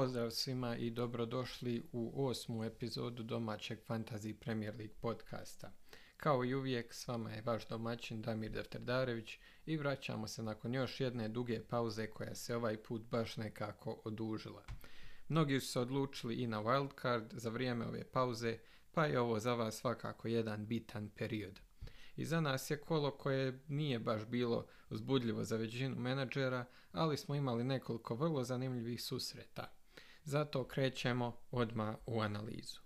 Pozdrav svima i dobrodošli u osmu epizodu domaćeg Fantasy Premier League podcasta. Kao i uvijek, s vama je vaš domaćin Damir Defterdarević i vraćamo se nakon još jedne duge pauze koja se ovaj put baš nekako odužila. Mnogi su se odlučili i na wildcard za vrijeme ove pauze, pa je ovo za vas svakako jedan bitan period. I za nas je kolo koje nije baš bilo uzbudljivo za većinu menadžera, ali smo imali nekoliko vrlo zanimljivih susreta. Zato krećemo odmah u analizu.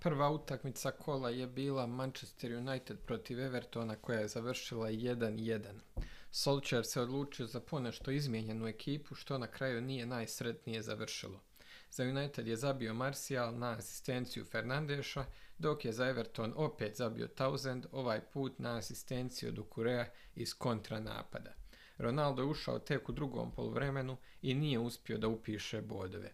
Prva utakmica kola je bila Manchester United protiv Evertona koja je završila 1-1. Solskjaer se odlučio za ponešto izmijenjenu ekipu što na kraju nije najsretnije završilo. Za United je zabio Martial na asistenciju Fernandeša, dok je za Everton opet zabio Townsend, ovaj put na asistenciju Dukurea iz kontranapada. Ronaldo je ušao tek u drugom poluvremenu i nije uspio da upiše bodove.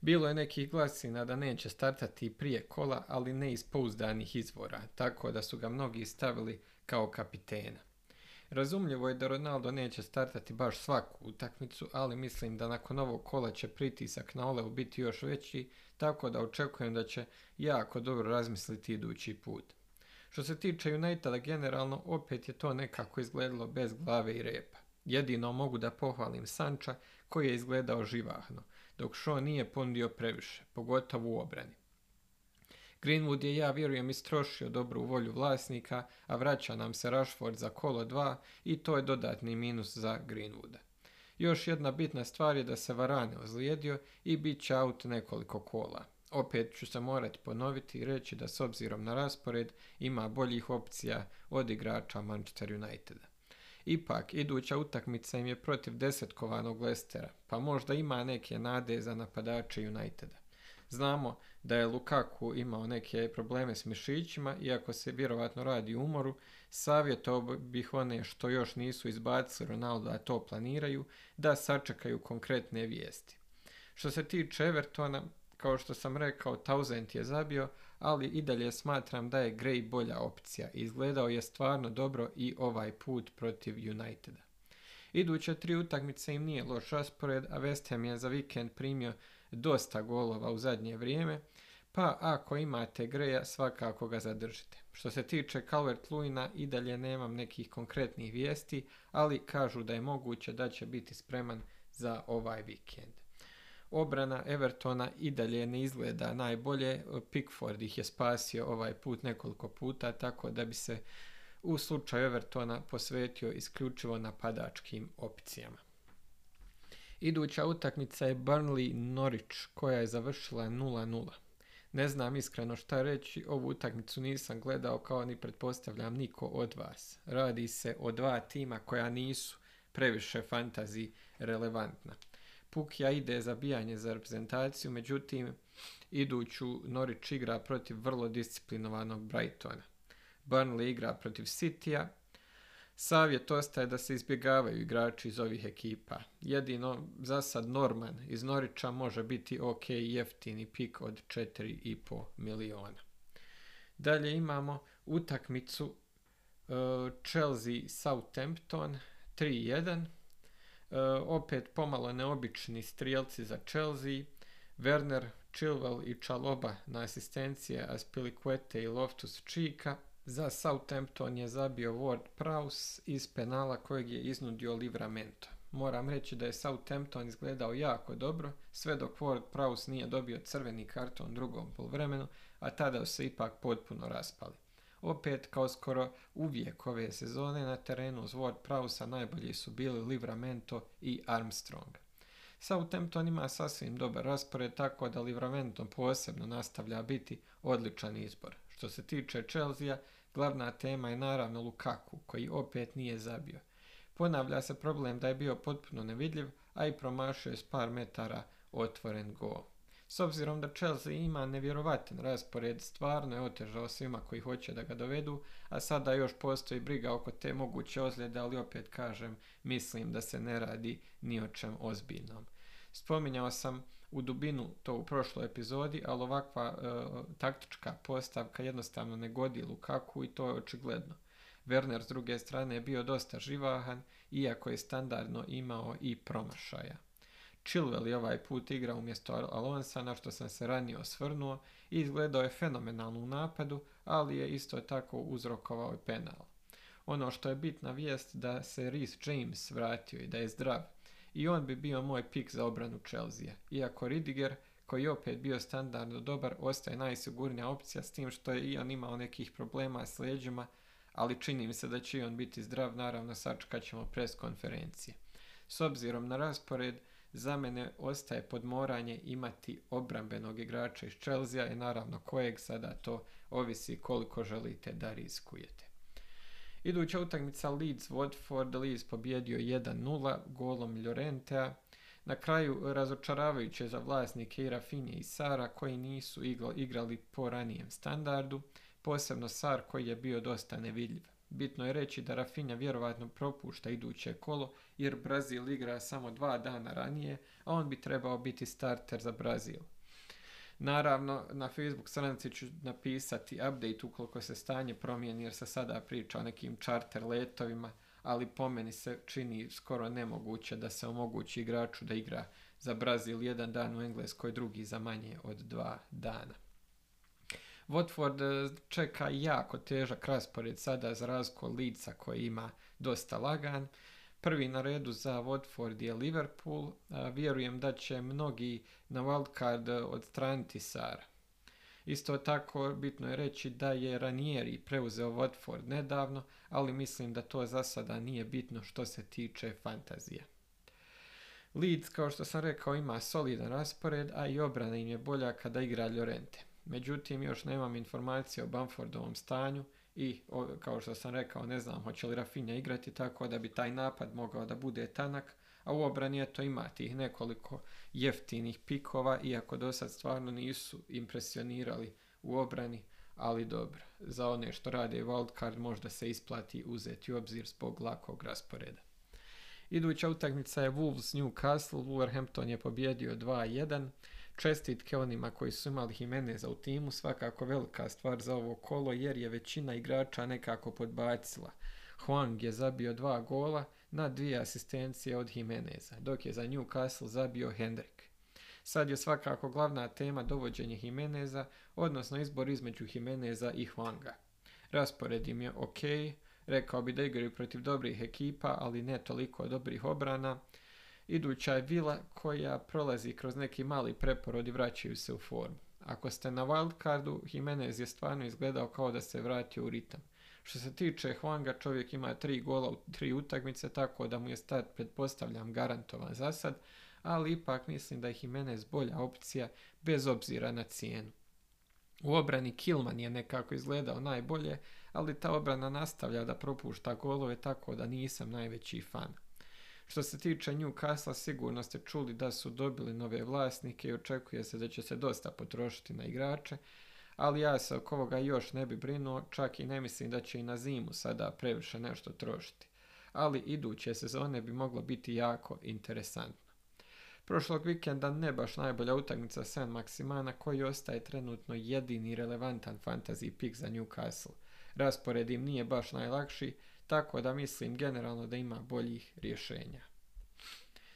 Bilo je nekih glasina da neće startati prije kola, ali ne iz pouzdanih izvora, tako da su ga mnogi stavili kao kapitena. Razumljivo je da Ronaldo neće startati baš svaku utakmicu, ali mislim da nakon ovog kola će pritisak na Oleu biti još veći, tako da očekujem da će jako dobro razmisliti idući put. Što se tiče Uniteda generalno, opet je to nekako izgledalo bez glave i repa. Jedino mogu da pohvalim Sanča koji je izgledao živahno, dok Shaw nije ponudio previše, pogotovo u obrani. Greenwood je, ja vjerujem, istrošio dobru volju vlasnika, a vraća nam se Rashford za kolo 2 i to je dodatni minus za Greenwooda. Još jedna bitna stvar je da se Varane ozlijedio i bit će out nekoliko kola. Opet ću se morati ponoviti i reći da s obzirom na raspored ima boljih opcija od igrača Manchester Uniteda. Ipak, iduća utakmica im je protiv desetkovanog Lestera, pa možda ima neke nade za napadače Uniteda. Znamo da je Lukaku imao neke probleme s mišićima, iako se vjerovatno radi umoru, savjetao bih one što još nisu izbacili Ronaldo, a to planiraju, da sačekaju konkretne vijesti. Što se tiče Evertona, kao što sam rekao, Tauzent je zabio, ali i dalje smatram da je Gray bolja opcija. Izgledao je stvarno dobro i ovaj put protiv Uniteda. Iduće tri utakmice im nije loš raspored, a West Ham je za vikend primio dosta golova u zadnje vrijeme, pa ako imate Greja svakako ga zadržite. Što se tiče Calvert Luina i dalje nemam nekih konkretnih vijesti, ali kažu da je moguće da će biti spreman za ovaj vikend. Obrana Evertona i dalje ne izgleda najbolje, Pickford ih je spasio ovaj put nekoliko puta, tako da bi se u slučaju Evertona posvetio isključivo napadačkim opcijama. Iduća utakmica je Burnley Norwich koja je završila 0-0. Ne znam iskreno šta reći, ovu utakmicu nisam gledao kao ni pretpostavljam niko od vas. Radi se o dva tima koja nisu previše fantazi relevantna. Pukja ide za bijanje za reprezentaciju, međutim iduću Norwich igra protiv vrlo disciplinovanog Brightona. Burnley igra protiv Citya, Savjet ostaje da se izbjegavaju igrači iz ovih ekipa. Jedino za sad Norman iz Norića može biti ok jeftini pik od 4,5 miliona. Dalje imamo utakmicu uh, Chelsea Southampton 3-1. Uh, opet pomalo neobični strijelci za Chelsea. Werner, Chilwell i Čaloba na asistencije Aspilicuete i Loftus Cheeka. Za Southampton je zabio Ward Prowse iz penala kojeg je iznudio Livramento. Moram reći da je Southampton izgledao jako dobro, sve dok Ward Prowse nije dobio crveni karton drugom polvremenu, a tada se ipak potpuno raspali. Opet, kao skoro uvijek ove sezone, na terenu uz Ward Prowse najbolji su bili Livramento i Armstrong. Southampton ima sasvim dobar raspored, tako da Livramento posebno nastavlja biti odličan izbor. Što se tiče Chelsea, glavna tema je naravno Lukaku, koji opet nije zabio. Ponavlja se problem da je bio potpuno nevidljiv, a i promašio je s par metara otvoren gol. S obzirom da Chelsea ima nevjerovatan raspored, stvarno je otežao svima koji hoće da ga dovedu, a sada još postoji briga oko te moguće ozljede, ali opet kažem, mislim da se ne radi ni o čem ozbiljnom. Spominjao sam u dubinu to u prošloj epizodi, ali ovakva e, taktička postavka jednostavno ne godi Lukaku i to je očigledno. Werner s druge strane je bio dosta živahan, iako je standardno imao i promašaja. Chilwell je ovaj put igrao umjesto Alonsa, na što sam se ranije osvrnuo, i izgledao je fenomenalno u napadu, ali je isto tako uzrokovao i penal. Ono što je bitna vijest da se Rhys James vratio i da je zdrav. I on bi bio moj pik za obranu Chelsea. Iako Ridiger, koji je opet bio standardno dobar, ostaje najsigurnija opcija s tim što je i on imao nekih problema s leđima, ali čini mi se da će i on biti zdrav, naravno sačekat ćemo pres konferencije. S obzirom na raspored, za mene ostaje podmoranje imati obrambenog igrača iz Chelsea i naravno kojeg sada to ovisi koliko želite da riskujete. Iduća utakmica Leeds Watford, Leeds pobjedio 1-0 golom Llorentea. Na kraju razočaravajuće za vlasnike i Rafinje i Sara koji nisu igrali po ranijem standardu, posebno Sar koji je bio dosta nevidljiv. Bitno je reći da Rafinja vjerovatno propušta iduće kolo jer Brazil igra samo dva dana ranije, a on bi trebao biti starter za Brazil. Naravno, na Facebook stranici ću napisati update ukoliko se stanje promijeni jer se sada priča o nekim charter letovima, ali po meni se čini skoro nemoguće da se omogući igraču da igra za Brazil jedan dan u Engleskoj, drugi za manje od dva dana. Watford e, čeka jako težak raspored sada za razliku od koji ima dosta lagan. Prvi na redu za Watford je Liverpool. Vjerujem da će mnogi na wildcard odstraniti Sara. Isto tako bitno je reći da je Ranieri preuzeo Watford nedavno, ali mislim da to za sada nije bitno što se tiče fantazije. Leeds, kao što sam rekao, ima solidan raspored, a i obrana im je bolja kada igra Llorente. Međutim, još nemam informacije o Bamfordovom stanju i, kao što sam rekao, ne znam hoće li Rafinha igrati tako da bi taj napad mogao da bude tanak, a u obrani to ima tih nekoliko jeftinih pikova, iako do sad stvarno nisu impresionirali u obrani, ali dobro, za one što rade wildcard možda se isplati uzeti u obzir zbog lakog rasporeda. Iduća utakmica je Wolves Newcastle, Wolverhampton je pobjedio 2-1, Čestitke onima koji su imali Jimeneza u timu, svakako velika stvar za ovo kolo jer je većina igrača nekako podbacila. Huang je zabio dva gola na dvije asistencije od Jimeneza, dok je za Newcastle zabio Hendrik. Sad je svakako glavna tema dovođenje Jimeneza, odnosno izbor između Jimeneza i Huanga. Raspored im je ok, rekao bi da igraju protiv dobrih ekipa, ali ne toliko dobrih obrana, Iduća je Vila koja prolazi kroz neki mali preporod i vraćaju se u formu. Ako ste na wildcardu, Jimenez je stvarno izgledao kao da se vratio u ritam. Što se tiče Huanga, čovjek ima tri gola u tri utakmice, tako da mu je start, pretpostavljam, garantovan za sad, ali ipak mislim da je Jimenez bolja opcija, bez obzira na cijenu. U obrani Kilman je nekako izgledao najbolje, ali ta obrana nastavlja da propušta golove, tako da nisam najveći fan. Što se tiče Newcastle, sigurno ste čuli da su dobili nove vlasnike i očekuje se da će se dosta potrošiti na igrače, ali ja se oko ovoga još ne bi brinuo, čak i ne mislim da će i na zimu sada previše nešto trošiti. Ali iduće sezone bi moglo biti jako interesantno. Prošlog vikenda ne baš najbolja utakmica San Maximana koji ostaje trenutno jedini relevantan fantasy pick za Newcastle. Raspored im nije baš najlakši, tako da mislim generalno da ima boljih rješenja.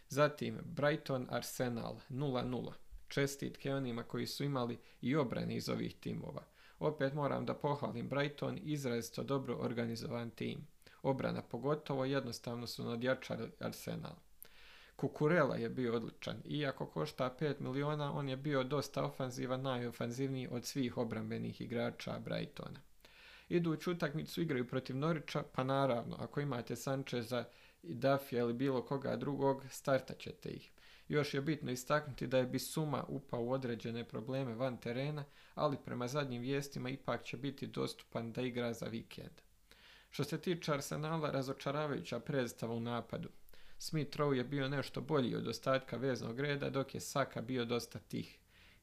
Zatim Brighton Arsenal 0-0. Čestitke onima koji su imali i obrane iz ovih timova. Opet moram da pohvalim Brighton, izrazito dobro organizovan tim. Obrana pogotovo, jednostavno su nadjačali Arsenal. Kukurela je bio odličan. Iako košta 5 miliona, on je bio dosta ofanzivan, najofanzivniji od svih obrambenih igrača Brightona iduću utakmicu igraju protiv Norića, pa naravno, ako imate Sančeza i Dafija ili bilo koga drugog, startat ćete ih. Još je bitno istaknuti da je Bisuma upao u određene probleme van terena, ali prema zadnjim vijestima ipak će biti dostupan da igra za vikend. Što se tiče Arsenala, razočaravajuća predstava u napadu. Smith Rowe je bio nešto bolji od ostatka veznog reda, dok je Saka bio dosta tih.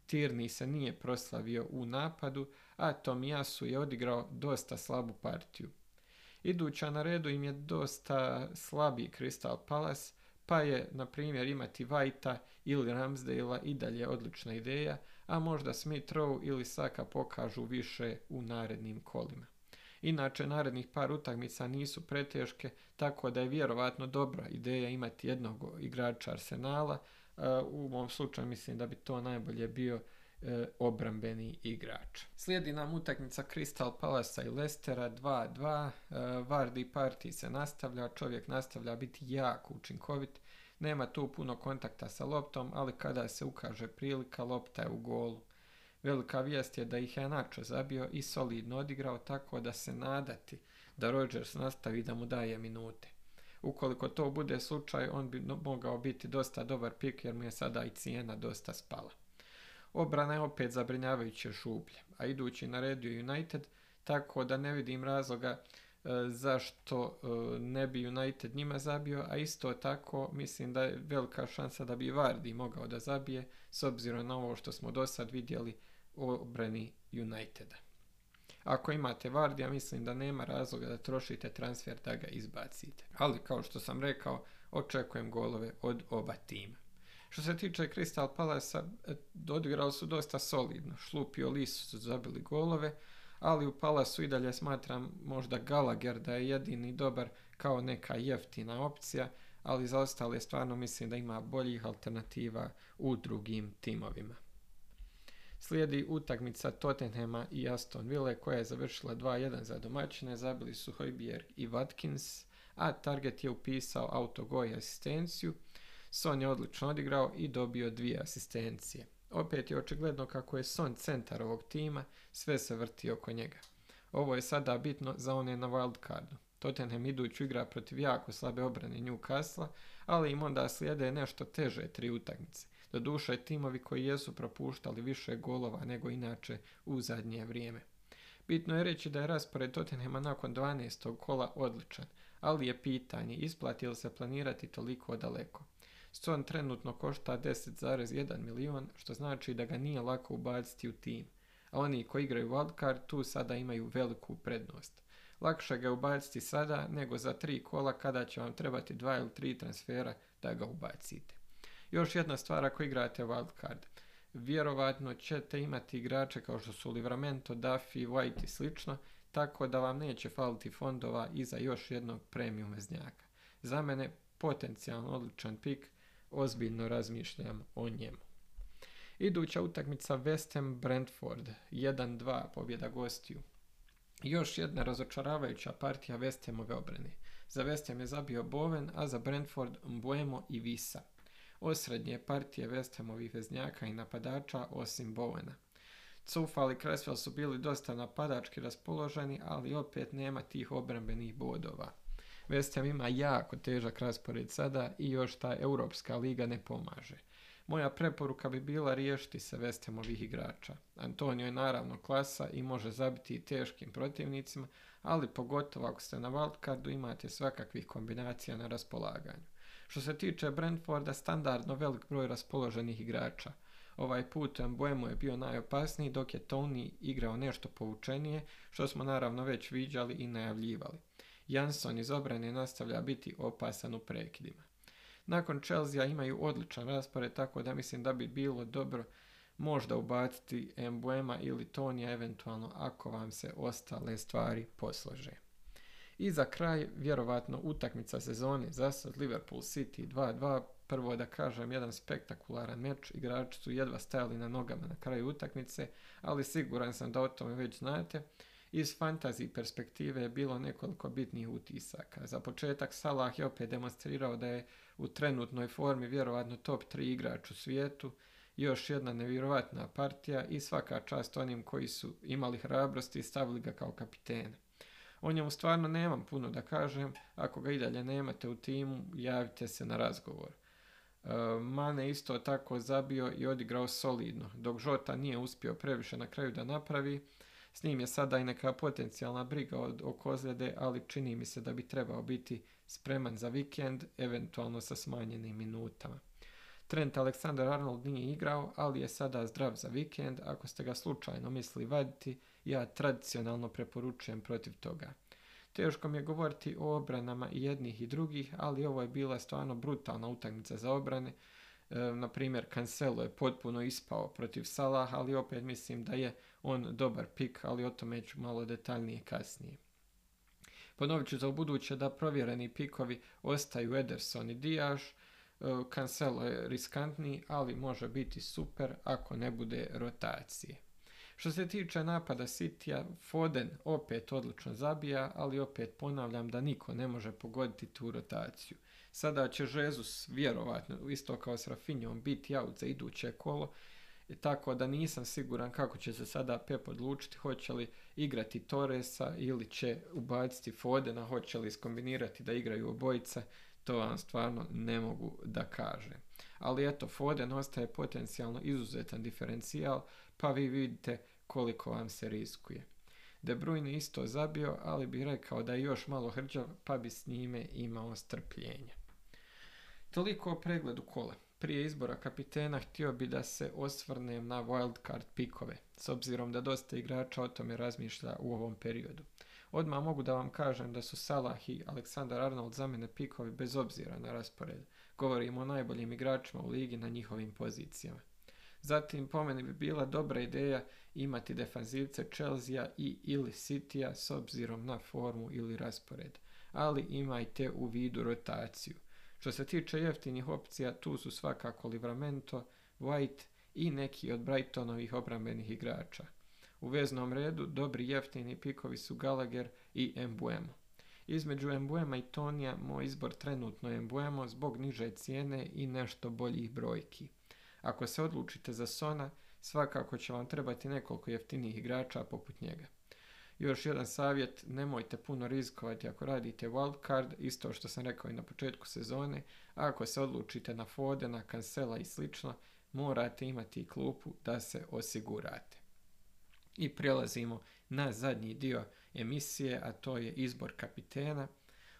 Tirni se nije proslavio u napadu, a Tomijasu je odigrao dosta slabu partiju. Iduća na redu im je dosta slabi Crystal Palace, pa je, na primjer, imati Vajta ili Ramsdale i dalje odlična ideja, a možda Smith Rowe ili Saka pokažu više u narednim kolima. Inače, narednih par utakmica nisu preteške, tako da je vjerovatno dobra ideja imati jednog igrača Arsenala. U mom slučaju mislim da bi to najbolje bio obrambeni igrač. Slijedi nam utakmica Crystal Palasa i Lestera 2-2. E, Vardy party se nastavlja, čovjek nastavlja biti jako učinkovit. Nema tu puno kontakta sa loptom, ali kada se ukaže prilika, lopta je u golu. Velika vijest je da ih je Nacho zabio i solidno odigrao tako da se nadati da Rodgers nastavi da mu daje minute. Ukoliko to bude slučaj, on bi mogao biti dosta dobar pik jer mu je sada i cijena dosta spala. Obrana je opet zabrinjavajuće šuplje, a idući na redu United, tako da ne vidim razloga e, zašto e, ne bi United njima zabio, a isto tako mislim da je velika šansa da bi Vardy mogao da zabije, s obzirom na ovo što smo do sad vidjeli obrani Uniteda. Ako imate Vardija, mislim da nema razloga da trošite transfer da ga izbacite. Ali, kao što sam rekao, očekujem golove od oba tima. Što se tiče Crystal Palasa, e, odigrali su dosta solidno. Šlup i Olis su zabili golove, ali u Palasu i dalje smatram možda Gallagher da je jedini dobar kao neka jeftina opcija, ali za ostale stvarno mislim da ima boljih alternativa u drugim timovima. Slijedi utakmica Tottenhama i Aston Ville koja je završila 2-1 za domaćine, zabili su Hojbjerg i Watkins, a Target je upisao autogoj asistenciju. Son je odlično odigrao i dobio dvije asistencije. Opet je očigledno kako je Son centar ovog tima, sve se vrti oko njega. Ovo je sada bitno za one na wildcardu. Tottenham iduću igra protiv jako slabe obrane Newcastle, ali im onda slijede nešto teže tri utakmice. Doduše timovi koji jesu propuštali više golova nego inače u zadnje vrijeme. Bitno je reći da je raspored Tottenhama nakon 12. kola odličan, ali je pitanje isplati li se planirati toliko daleko. Son trenutno košta 10,1 milion, što znači da ga nije lako ubaciti u tim, a oni koji igraju wildcard tu sada imaju veliku prednost. Lakše ga ubaciti sada nego za tri kola kada će vam trebati dva ili tri transfera da ga ubacite. Još jedna stvar ako igrate wildcard. Vjerovatno ćete imati igrače kao što su Livramento, Duffy, White i slično, tako da vam neće faliti fondova i za još jednog premium veznjaka. Za mene potencijalno odličan pik, ozbiljno razmišljam o njemu. Iduća utakmica West Ham Brentford, 1-2 pobjeda gostiju. Još jedna razočaravajuća partija West Hamove obrane. Za West Ham je zabio Bowen, a za Brentford Mbuemo i Visa osrednje partije West Hamovih veznjaka i napadača osim Bowena. Cufal i Creswell su bili dosta napadački raspoloženi, ali opet nema tih obrambenih bodova. West Ham ima jako težak raspored sada i još ta Europska liga ne pomaže. Moja preporuka bi bila riješiti se West Hamovih igrača. Antonio je naravno klasa i može zabiti i teškim protivnicima, ali pogotovo ako ste na wildcardu imate svakakvih kombinacija na raspolaganju. Što se tiče Brentforda, standardno velik broj raspoloženih igrača. Ovaj put Mbuemo je bio najopasniji, dok je Tony igrao nešto povučenije, što smo naravno već viđali i najavljivali. Jansson iz obrane nastavlja biti opasan u prekidima. Nakon Chelsea imaju odličan raspored, tako da mislim da bi bilo dobro možda ubaciti Mbuema ili Tonija eventualno ako vam se ostale stvari poslože. I za kraj, vjerovatno, utakmica sezone, za sad Liverpool City 2-2, prvo da kažem, jedan spektakularan meč, igrači su jedva stajali na nogama na kraju utakmice, ali siguran sam da o tome već znate. Iz fantasy perspektive je bilo nekoliko bitnih utisaka. Za početak Salah je opet demonstrirao da je u trenutnoj formi vjerovatno top 3 igrač u svijetu, još jedna nevjerovatna partija i svaka čast onim koji su imali hrabrosti i stavili ga kao kapitena. O njemu stvarno nemam puno da kažem. Ako ga i dalje nemate u timu, javite se na razgovor. E, Mane isto tako zabio i odigrao solidno, dok Žota nije uspio previše na kraju da napravi. S njim je sada i neka potencijalna briga od, oko ozljede, ali čini mi se da bi trebao biti spreman za vikend, eventualno sa smanjenim minutama. Trent Alexander Arnold nije igrao, ali je sada zdrav za vikend. Ako ste ga slučajno mislili vaditi, ja tradicionalno preporučujem protiv toga. Teško mi je govoriti o obranama i jednih i drugih, ali ovo je bila stvarno brutalna utakmica za obrane. E, na primjer, Cancelo je potpuno ispao protiv Salah, ali opet mislim da je on dobar pik, ali o tome ću malo detaljnije kasnije. Ponovit ću za buduće da provjereni pikovi ostaju Ederson i Dijaš, e, Cancelo je riskantniji, ali može biti super ako ne bude rotacije. Što se tiče napada Sitija, Foden opet odlično zabija, ali opet ponavljam da niko ne može pogoditi tu rotaciju. Sada će Žezus vjerovatno, isto kao s Rafinjom, biti out za iduće kolo, tako da nisam siguran kako će se sada Pep odlučiti, hoće li igrati Torresa ili će ubaciti Fodena, hoće li skombinirati da igraju obojice, to vam stvarno ne mogu da kažem. Ali eto, Foden ostaje potencijalno izuzetan diferencijal, pa vi vidite koliko vam se riskuje. De Bruyne isto zabio, ali bi rekao da je još malo hrđav, pa bi s njime imao strpljenja. Toliko o pregledu kola. Prije izbora kapitena htio bi da se osvrnem na wildcard pikove, s obzirom da dosta igrača o tome razmišlja u ovom periodu. Odmah mogu da vam kažem da su Salah i Aleksandar Arnold za mene pikovi bez obzira na raspored. Govorimo o najboljim igračima u ligi na njihovim pozicijama. Zatim, po meni bi bila dobra ideja imati defanzivce Chelsea i ili Citya s obzirom na formu ili raspored, ali imajte u vidu rotaciju. Što se tiče jeftinih opcija, tu su svakako Livramento, White i neki od Brightonovih obrambenih igrača. U veznom redu dobri jeftini pikovi su Gallagher i Embuemo. Između Embuema i Tonija moj izbor trenutno je Embuemo zbog niže cijene i nešto boljih brojki. Ako se odlučite za Sona, svakako će vam trebati nekoliko jeftinijih igrača poput njega. Još jedan savjet, nemojte puno rizikovati ako radite wildcard, isto što sam rekao i na početku sezone, ako se odlučite na Fodena, Cancela i slično, morate imati klupu da se osigurate. I prelazimo na zadnji dio emisije, a to je izbor kapitena.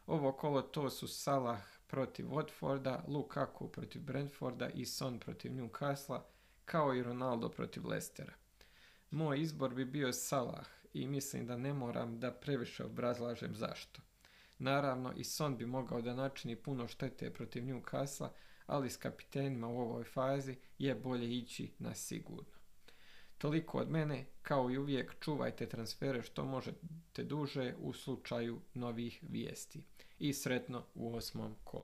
Ovo kolo to su Salah protiv Watforda, Lukaku protiv Brentforda i Son protiv Newcastle, kao i Ronaldo protiv Lestera. Moj izbor bi bio Salah i mislim da ne moram da previše obrazlažem zašto. Naravno i Son bi mogao da načini puno štete protiv Newcastle, ali s kapitenima u ovoj fazi je bolje ići na sigurno. Toliko od mene, kao i uvijek čuvajte transfere što možete duže u slučaju novih vijesti. I sretno u osmom kolu.